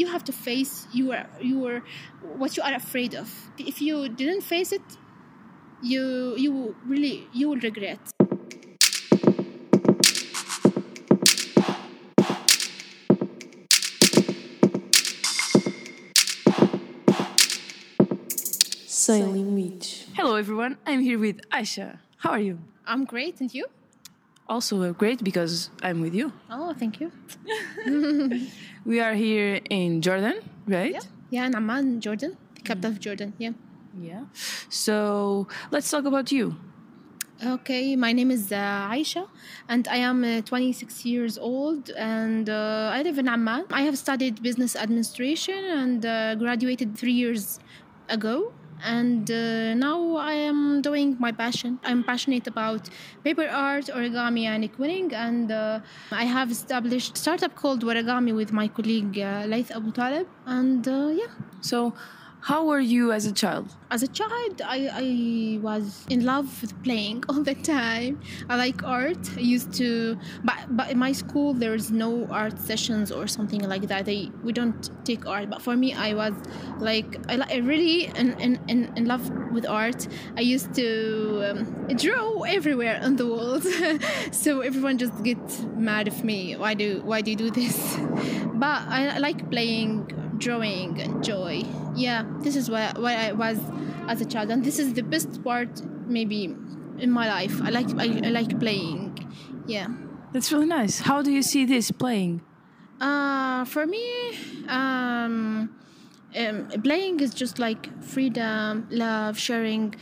you have to face your your what you are afraid of. If you didn't face it, you you really you will regret. Sem limites. Hello, everyone. I'm here with Aisha. How are you? I'm great, and you? Also uh, great because I'm with you. Oh, thank you. We are here in Jordan, right? Yeah, yeah, in Amman, Jordan, the capital of Jordan. Yeah. Yeah. So let's talk about you. Okay, my name is uh, Aisha, and I am uh, 26 years old, and uh, I live in Amman. I have studied business administration and uh, graduated three years ago. And uh, now I am doing my passion. I'm passionate about paper art, origami, and quilling. And uh, I have established startup called Waragami with my colleague uh, Laith Abu Talib. And uh, yeah, So, how were you as a child? as a child I, I was in love with playing all the time. I like art. I used to but, but in my school there's no art sessions or something like that. They we don't take art. But for me i was like i, I really in, in, in, in love with art. I used to um, draw everywhere on the walls. So everyone just gets mad of me. Why do why do you do this? But i, I like playing drawing and joy yeah this is what, what i was as a child and this is the best part maybe in my life i like i, I like playing yeah That's really nice. How do you see this playing? uh, for me um, um, playing is just like freedom love sharing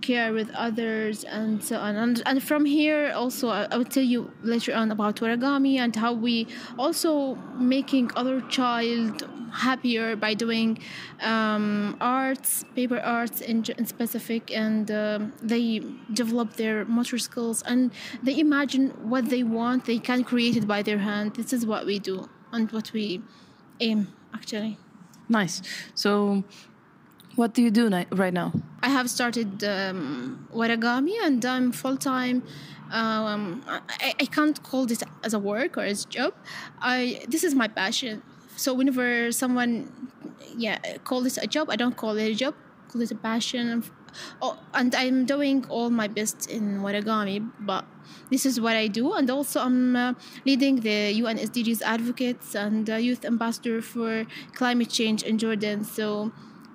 care with others and so on. And, and from here also I, I will tell you later on about origami and how we also making other child happier by doing um, arts paper arts in, in specific. And um, they develop their motor skills and they imagine what they want they can create it by their hand. This is what we do and what we aim actually. Nice. So, what do you do ni- right now? I have started um, origami and I'm full time. Um, I, I can't call this as a work or as a job. I this is my passion. So whenever someone, yeah, call this a job, I don't call it a job. Call it a passion. Oh, and I'm doing all my best in origami, but this is what I do. And also, I'm uh, leading the UN SDGs advocates and uh, youth ambassador for climate change in Jordan. So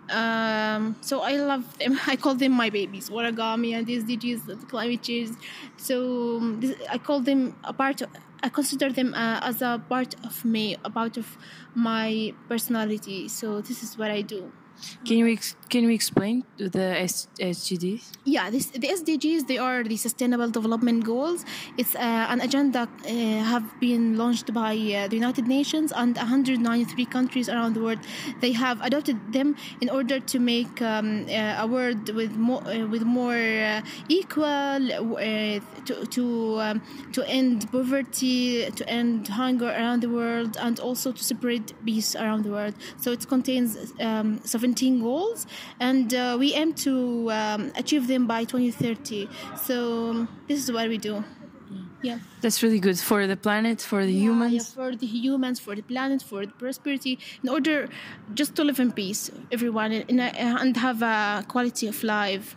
um, so I love them. I call them my babies, origami and SDGs, climate change. So um, this, I call them a part. Of, I consider them uh, as a part of me, a part of my personality. So this is what I do. Can you ex- can you explain the S- SGDs? Yeah, this, the SDGs they are the Sustainable Development Goals. It's uh, an agenda uh, have been launched by uh, the United Nations and 193 countries around the world. They have adopted them in order to make um, uh, a world with more uh, with more uh, equal to to um, to end poverty, to end hunger around the world, and also to spread peace around the world. So it contains um, 17 goals, and uh, we aim to um, achieve them by 2030. So um, this is what we do. Yeah. That's really good for the planet, for the Yeah, humans. yeah, for the humans, for the planet, for the prosperity, in order just to live in peace, everyone, in a, and have a quality of life.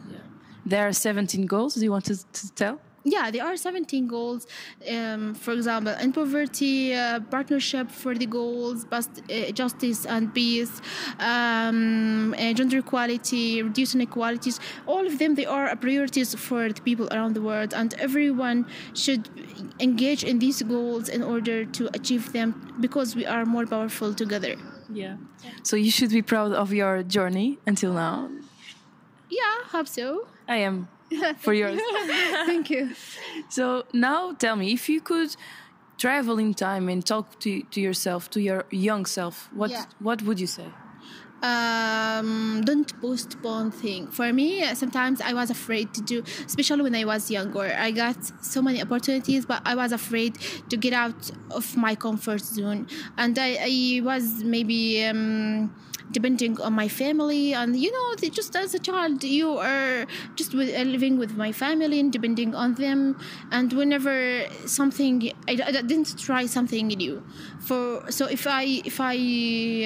There are 17 goals. Do you want to, to tell? Yeah, there are 17 goals. Um, for example, in poverty, uh, partnership for the goals, bust, uh, justice and peace, um, uh, gender equality, reducing inequalities. All of them, they are priorities for the people around the world, and everyone should engage in these goals in order to achieve them because we are more powerful together. Yeah. So you should be proud of your journey until now. Yeah, hope so. I am for yours. Thank you. So now tell me, if you could travel in time and talk to, to yourself, to your young self, what Yeah. what would you say? um, don't postpone thing. For me, sometimes I was afraid to do, especially when I was younger. I got so many opportunities, but I was afraid to get out of my comfort zone, and I, I was maybe um, depending on my family. And you know just as a child you are just with, uh, living with my family and depending on them. And whenever something I, I didn't try something new. For so if I if I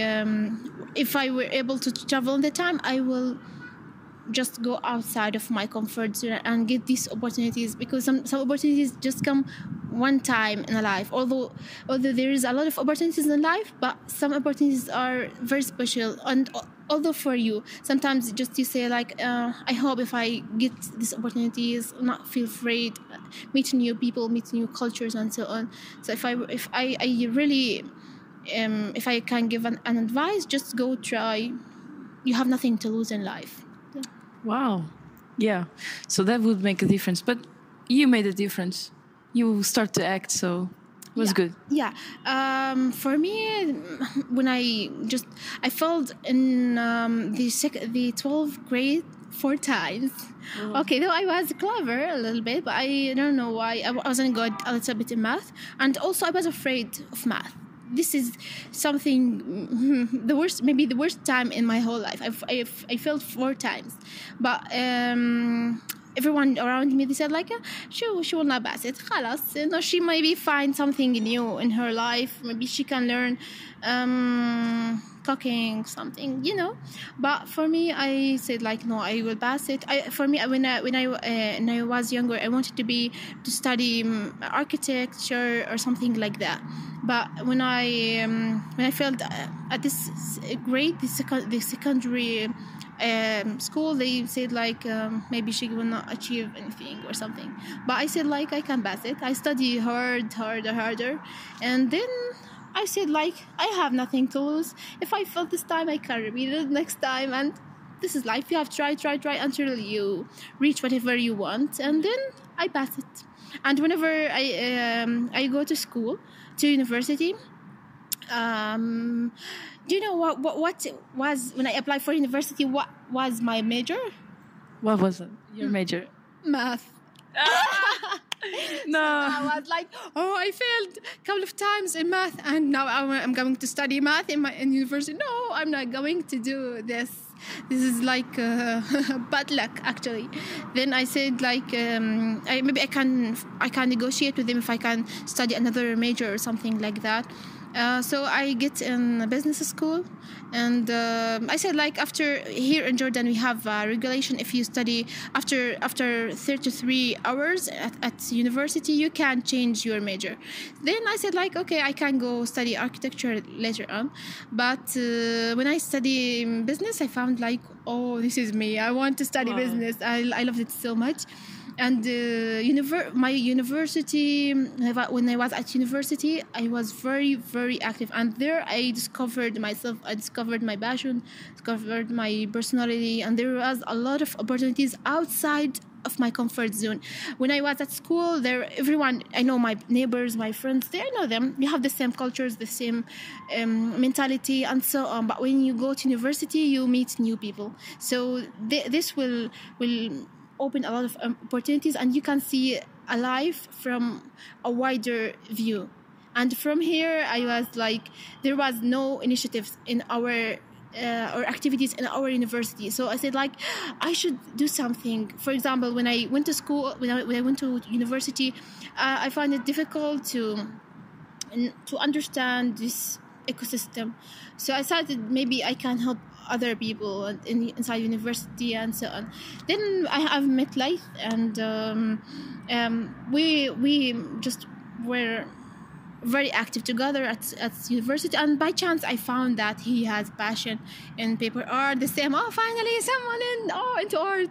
um, if I were able to travel in the time I will just go outside of my comfort zone and get these opportunities because some, some opportunities just come one time in a life although although there is a lot of opportunities in life but some opportunities are very special and although for you sometimes just you say like uh, i hope if i get these opportunities not feel afraid meet new people meet new cultures and so on so if i if i, I really um, if i can give an, an advice just go try you have nothing to lose in life Wow. Yeah. So that would make a difference. But you made a difference. You start to act, so it was yeah. good. Yeah. Um, for me, when I just I felt in um, the sec- the 12th grade four times. Okay, though I was clever a little bit, but I don't know why I wasn't good a little bit in math, and also I was afraid of math this is something the worst maybe the worst time in my whole life I've, I've i failed four times but um everyone around me they said like she, she will not pass it خلاص you know she maybe find something new in her life maybe she can learn um, cooking something you know but for me I said like no I will pass it I, for me when I when I uh, when I was younger I wanted to be to study um, architecture or something like that but when I um, when I failed uh, at this grade the, second, the secondary um, school they said like um, maybe she will not achieve anything or something. But i said like i can pass it. I study hard harder harder. And then i said like i have nothing to lose. If i fail this time i can repeat it next time. And this is life. You have try try try until you reach whatever you want. And then i pass it. And whenever i um, i go to school to university um, do you know what, what what was when I applied for university? What was my major? What was it? Your major? Math. no. I was like, oh, I failed a couple of times in math, and now I'm going to study math in my in university. No, I'm not going to do this. This is like uh, bad luck, actually. Then I said, like, um, I, maybe I can I can negotiate with them if I can study another major or something like that. Uh, so I get in business school, and uh, I said like after here in Jordan we have a regulation. If you study after after 33 hours at, at university you can change your major. Then I said like okay I can go study architecture later on, but uh, when I study business I found like oh this is me. I want to study wow. business. I I loved it so much. And uh, univer- my university when i was at university i was very very active. And there i discovered myself i discovered my passion discovered my personality and there was a lot of opportunities outside of my comfort zone. When i was at school there everyone i know my neighbors my friends they I know them. We have the same cultures the same um, mentality and so on. But when you go to university you meet new people. So th- this will will open a lot of um, opportunities and you can see a life from a wider view and from here i was like there was no initiatives in our uh, or activities in our university. So i said like i should do something. For example when i went to school when i, when I went to university uh, i found it difficult to to understand this ecosystem. So i started maybe i can help other people in, inside university and so on. Then I have met Laith, and um, um, we we just were very active together at, at university. And by chance i found that he has passion in paper art the same. Oh finally someone in oh into art.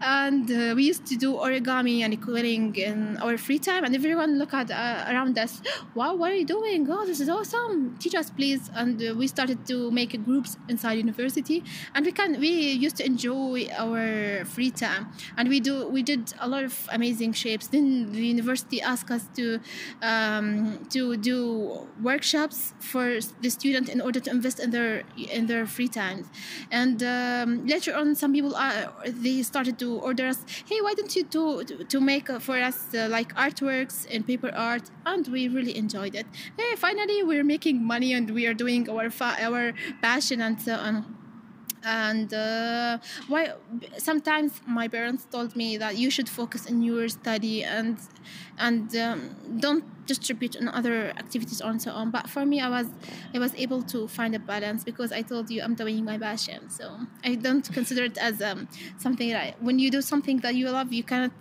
And uh, we used to do origami and quilling in our free time. And everyone look at uh, around us wow what are you doing? Oh this is awesome. Teach us please. And uh, we started to make groups inside university. And we can we used to enjoy our free time. And we do we did a lot of amazing shapes. Then the university asked us to um, to do workshops for the student in order to invest in their in their free time. And um, later on, some people are, they started to order us, hey, why don't you do to make uh, for us uh, like artworks and paper art? And we really enjoyed it. Hey, finally, we're making money and we are doing our our passion and so on and uh, why sometimes my parents told me that you should focus on your study and and um, don't distribute on other activities and so on but for me i was i was able to find a balance because i told you i'm doing my passion. So i don't consider it as um, something that when you do something that you love you cannot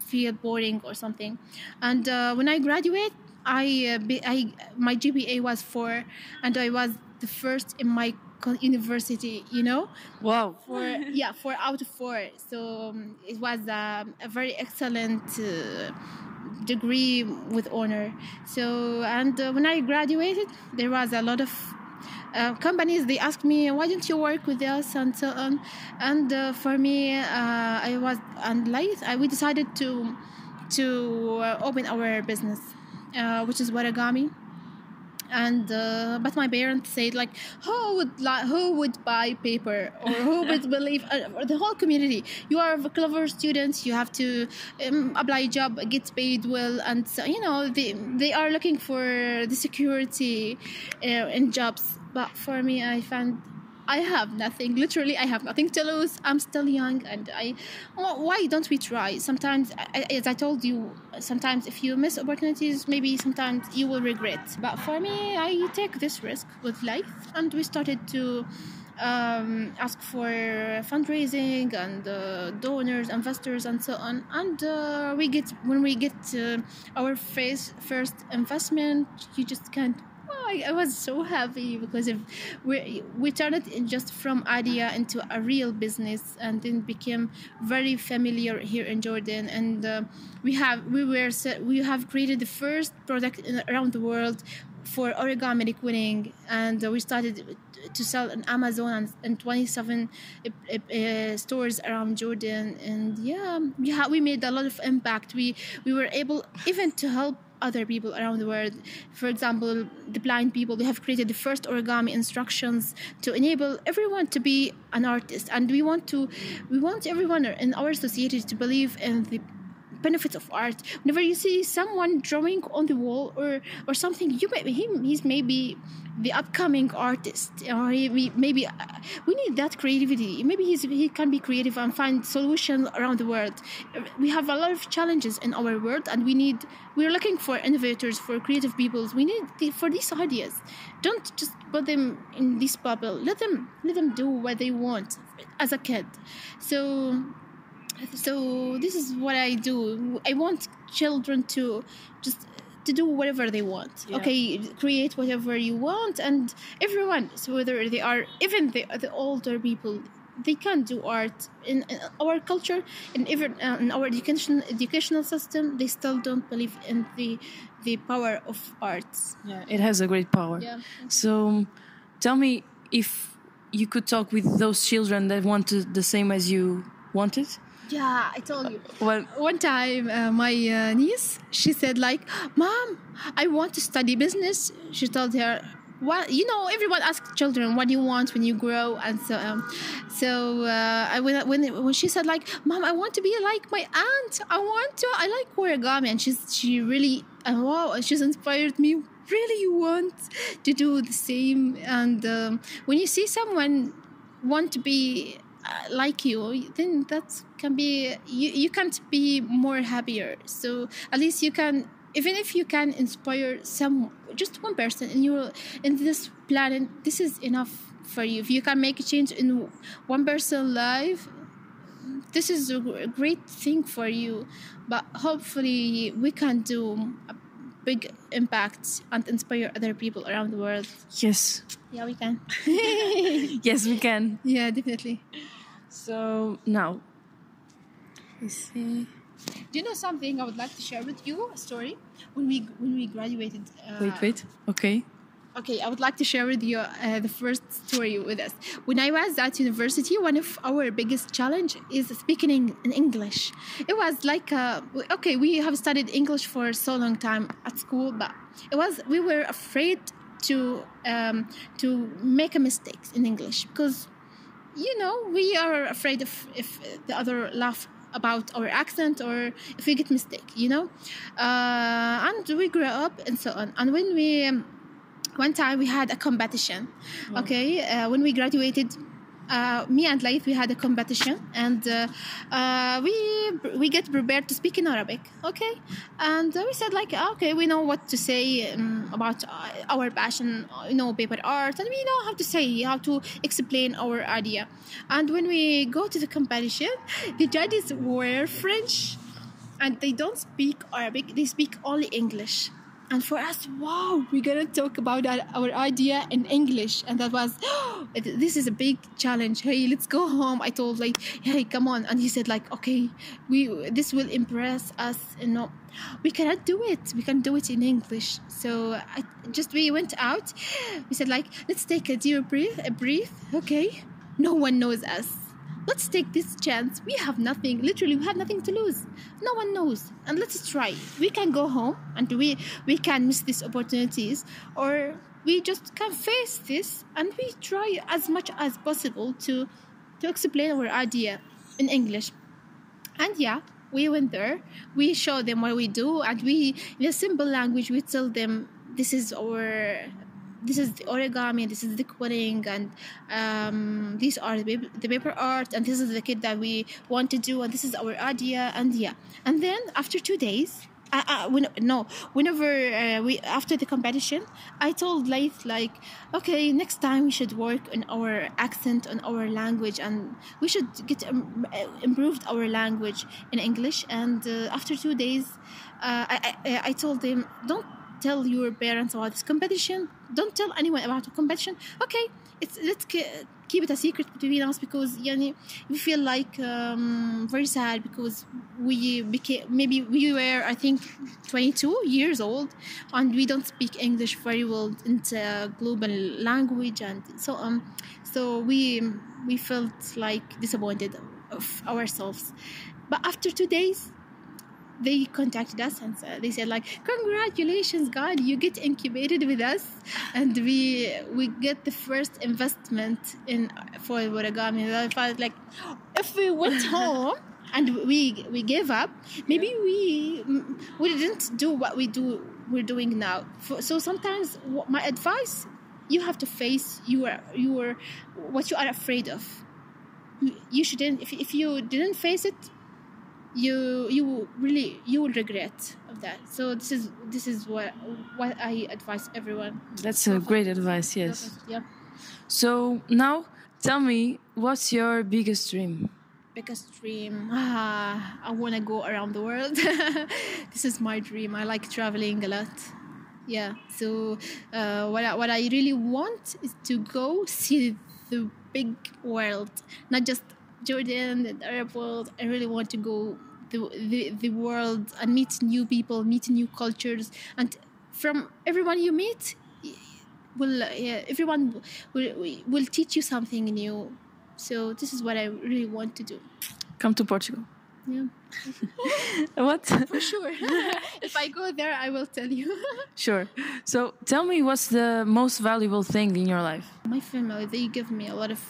feel boring or something. And uh, when i graduate I, uh, I my GPA was four, and I was the first in my university. You know, Wow. four yeah four out of four. So um, it was um, a very excellent uh, degree with honor. So and uh, when I graduated, there was a lot of. Uh, companies they asked me why don't you work with us and so on and uh, for me uh, i was and Laith I, we decided to to uh, open our business uh, which is Waragami and uh, but my parents said like who would like who would buy paper? Or who would believe uh, the whole community. You are a clever student you have to um, apply a job get paid well. And so, you know they, they are looking for the security uh, in jobs. But for me i found I have nothing. Literally, I have nothing to lose. I'm still young, and I. wh- Why don't we try? Sometimes, as I told you, sometimes if you miss opportunities, maybe sometimes you will regret. But for me, I take this risk with life, and we started to um, ask for fundraising and uh, donors, investors, and so on. And uh, we get when we get uh, our first first investment, you just can't I, I was so happy because if we we turned it just from idea into a real business and then became very familiar here in Jordan. And uh, we have we were we have created the first product in, around the world for origami liquining and uh, we started to sell on Amazon and, and 27 uh, uh, stores around Jordan. And yeah we, ha- we made a lot of impact. We we were able even to help other people around the world. For example, the blind people, we have created the first origami instructions to enable everyone to be an artist. And we want to we want everyone in our society to believe in the benefits of art. Whenever you see someone drawing on the wall or or something, you may he's maybe the upcoming artist. Or he, maybe uh, we need that creativity. Maybe he's, he can be creative and find solutions around the world. We have a lot of challenges in our world and we need we're looking for innovators for creative peoples we need the, for these ideas. Don't just put them in this bubble. Let them let them do what they want as a kid. So so this is what i do i want children to just to do whatever they want Yeah. okay create whatever you want and everyone so whether they are even the, the older people they can do art in, in our culture and even uh, in our education educational system they still don't believe in the the power of arts Yeah, it has a great power. yeah So, tell me if you could talk with those children that wanted the same as you wanted. Yeah i told you. Well, one time uh, my uh, niece she said like mom i want to study business. She told her what you know everyone asks children what do you want when you grow? And so um, so uh, I, when, when when she said like mom i want to be like my aunt. I want to i like origami. And she's she really and wow she's inspired me. Really you want to do the same. And um, when you see someone want to be uh, like you then that can be you, you can't be more happier. So at least you can even if you can inspire some just one person in your in this planet this is enough for you. If you can make a change in one person's life this is a a great thing for you. But hopefully we can do a big impact and inspire other people around the world. Yes, yeah we can. Yes, we can. yeah definitely. So now, let's see. Do you know something I would like to share with you? A story. When we when we graduated. Uh, Wait, wait. Okay. Okay, I would like to share with you uh, the first story with us. When I was at university, one of our biggest challenge is speaking in, in English. It was like uh, okay, we have studied English for so long time at school, but it was we were afraid to um, to make a mistake in English because you know we are afraid of if the other laugh about our accent or if we get mistake you know? Uh, and we grew up and so on. And when we um, one time we had a competition okay? Uh, when we graduated uh, me and Laith, we had a competition, and uh, uh, we we get prepared to speak in Arabic. Okay, and uh, we said like, okay, we know what to say um, about uh, our passion, you know, paper art, and we know how to say how to explain our idea. And when we go to the competition, the judges were French, and they don't speak Arabic; they speak only English. And for us, wow, we're gonna talk about our, our idea in English, and that was, this is a big challenge. Hey, let's go home. I told like, hey, come on, and he said like, okay, we this will impress us. You know, we cannot do it. We can do it in English. So I just we went out. We said like, let's take a deep breath. A breath. Okay, no one knows us let's take this chance. We have nothing, literally, we have nothing to lose. No one knows. And let's try. We can go home and we, we can miss these opportunities, or we just can face this and we try as much as possible to, to explain our idea in English. And yeah, we went there, we show them what we do, and we, in a simple language, we tell them this is our this is the origami, this is the quilling, and um, these are the paper, art, and this is the kit that we want to do, and this is our idea, and yeah. And then after two days, uh, uh, when, no, whenever uh, we after the competition, I told Laith like, okay, next time we should work on our accent, on our language, and we should get um, improved our language in English. And uh, after two days, uh, I, I I told him don't tell your parents about this competition. Don't tell anyone about the competition. Okay, it's let's ke- keep it a secret between us because yani, we feel like um, very sad because we became maybe we were I think 22 years old and we don't speak English very well in the global language and so on. So we we felt like disappointed of ourselves. But after two days, they contacted us and they said like congratulations god you get incubated with us. And we we get the first investment in for Waragami. I felt like if we went home and we we gave up maybe we we didn't do what we do we're doing now. For- so sometimes my advice you have to face your your what you are afraid of. You, you shouldn't if, if you didn't face it you you really you will regret of that. So this is this is what what i advise everyone. That's a great advice, yes. yeah. So now tell me, what's your biggest dream? biggest dream ah, i want to go around the world. This is my dream. I like traveling a lot. Yeah so uh, what, I, what i really want is to go see the big world. Not just jordan the arab world i really want to go the, the, the world and meet new people meet new cultures and from everyone you meet will yeah, everyone will, will teach you something new so this is what i really want to do Come to Portugal. yeah What? for sure if i go there i will tell you sure. So tell me, what's the most valuable thing in your life? my family they give me a lot of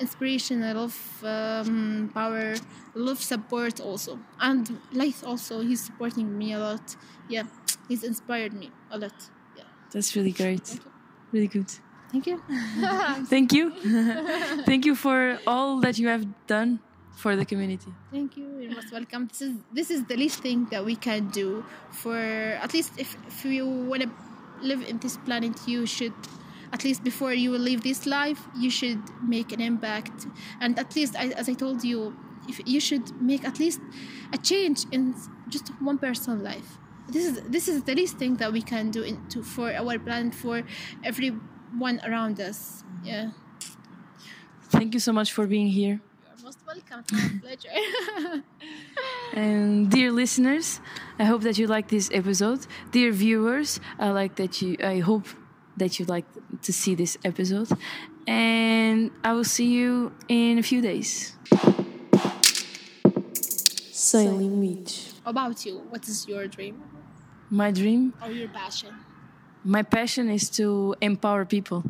inspiration a lot of um, power of support also and life also he's supporting me a lot yeah he's inspired me a lot yeah That's really great. Really good. thank you Thank you. Thank you for all that you have done for the community. Thank you. You're most welcome. This is this is the least thing that we can do for at least if, if you want to live in this planet, you should at least before you will leave this life, you should make an impact. And at least, I, as I told you, if you should make at least a change in just one person's life. This is this is the least thing that we can do in, to, for our planet, for everyone around us. Yeah. Thank you so much for being here. You're most welcome. Pleasure. And dear listeners, I hope that you like this episode. Dear viewers, I like that you I hope that you'd like to see this episode. And I will see you in a few days. Sem limites. How about you? What is your dream My dream or your passion? my passion is to empower people.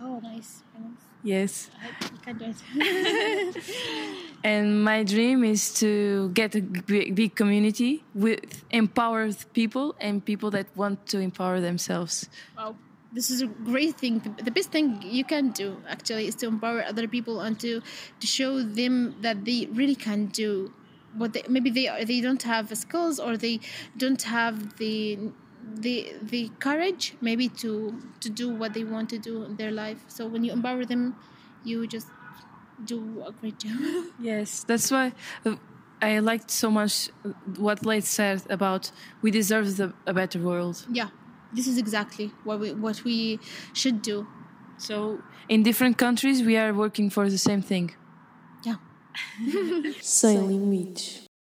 Oh, nice. nice. Yes. I, you can do it. And my dream is to get a big, big community with empowered people and people that want to empower themselves. wow. This is a great thing. The- best thing you can do actually is to empower other people and to, to show them that they really can do what they maybe they are, they don't have the skills or they don't have the the the courage maybe to to do what they want to do in their life. So when you empower them, you just do a great job. Yes, that's why uh, I liked so much what Laith said about we deserve the, a better world. yeah, this is exactly what we what we should do. So in different countries, we are working for the same thing. Yeah. Sem limites.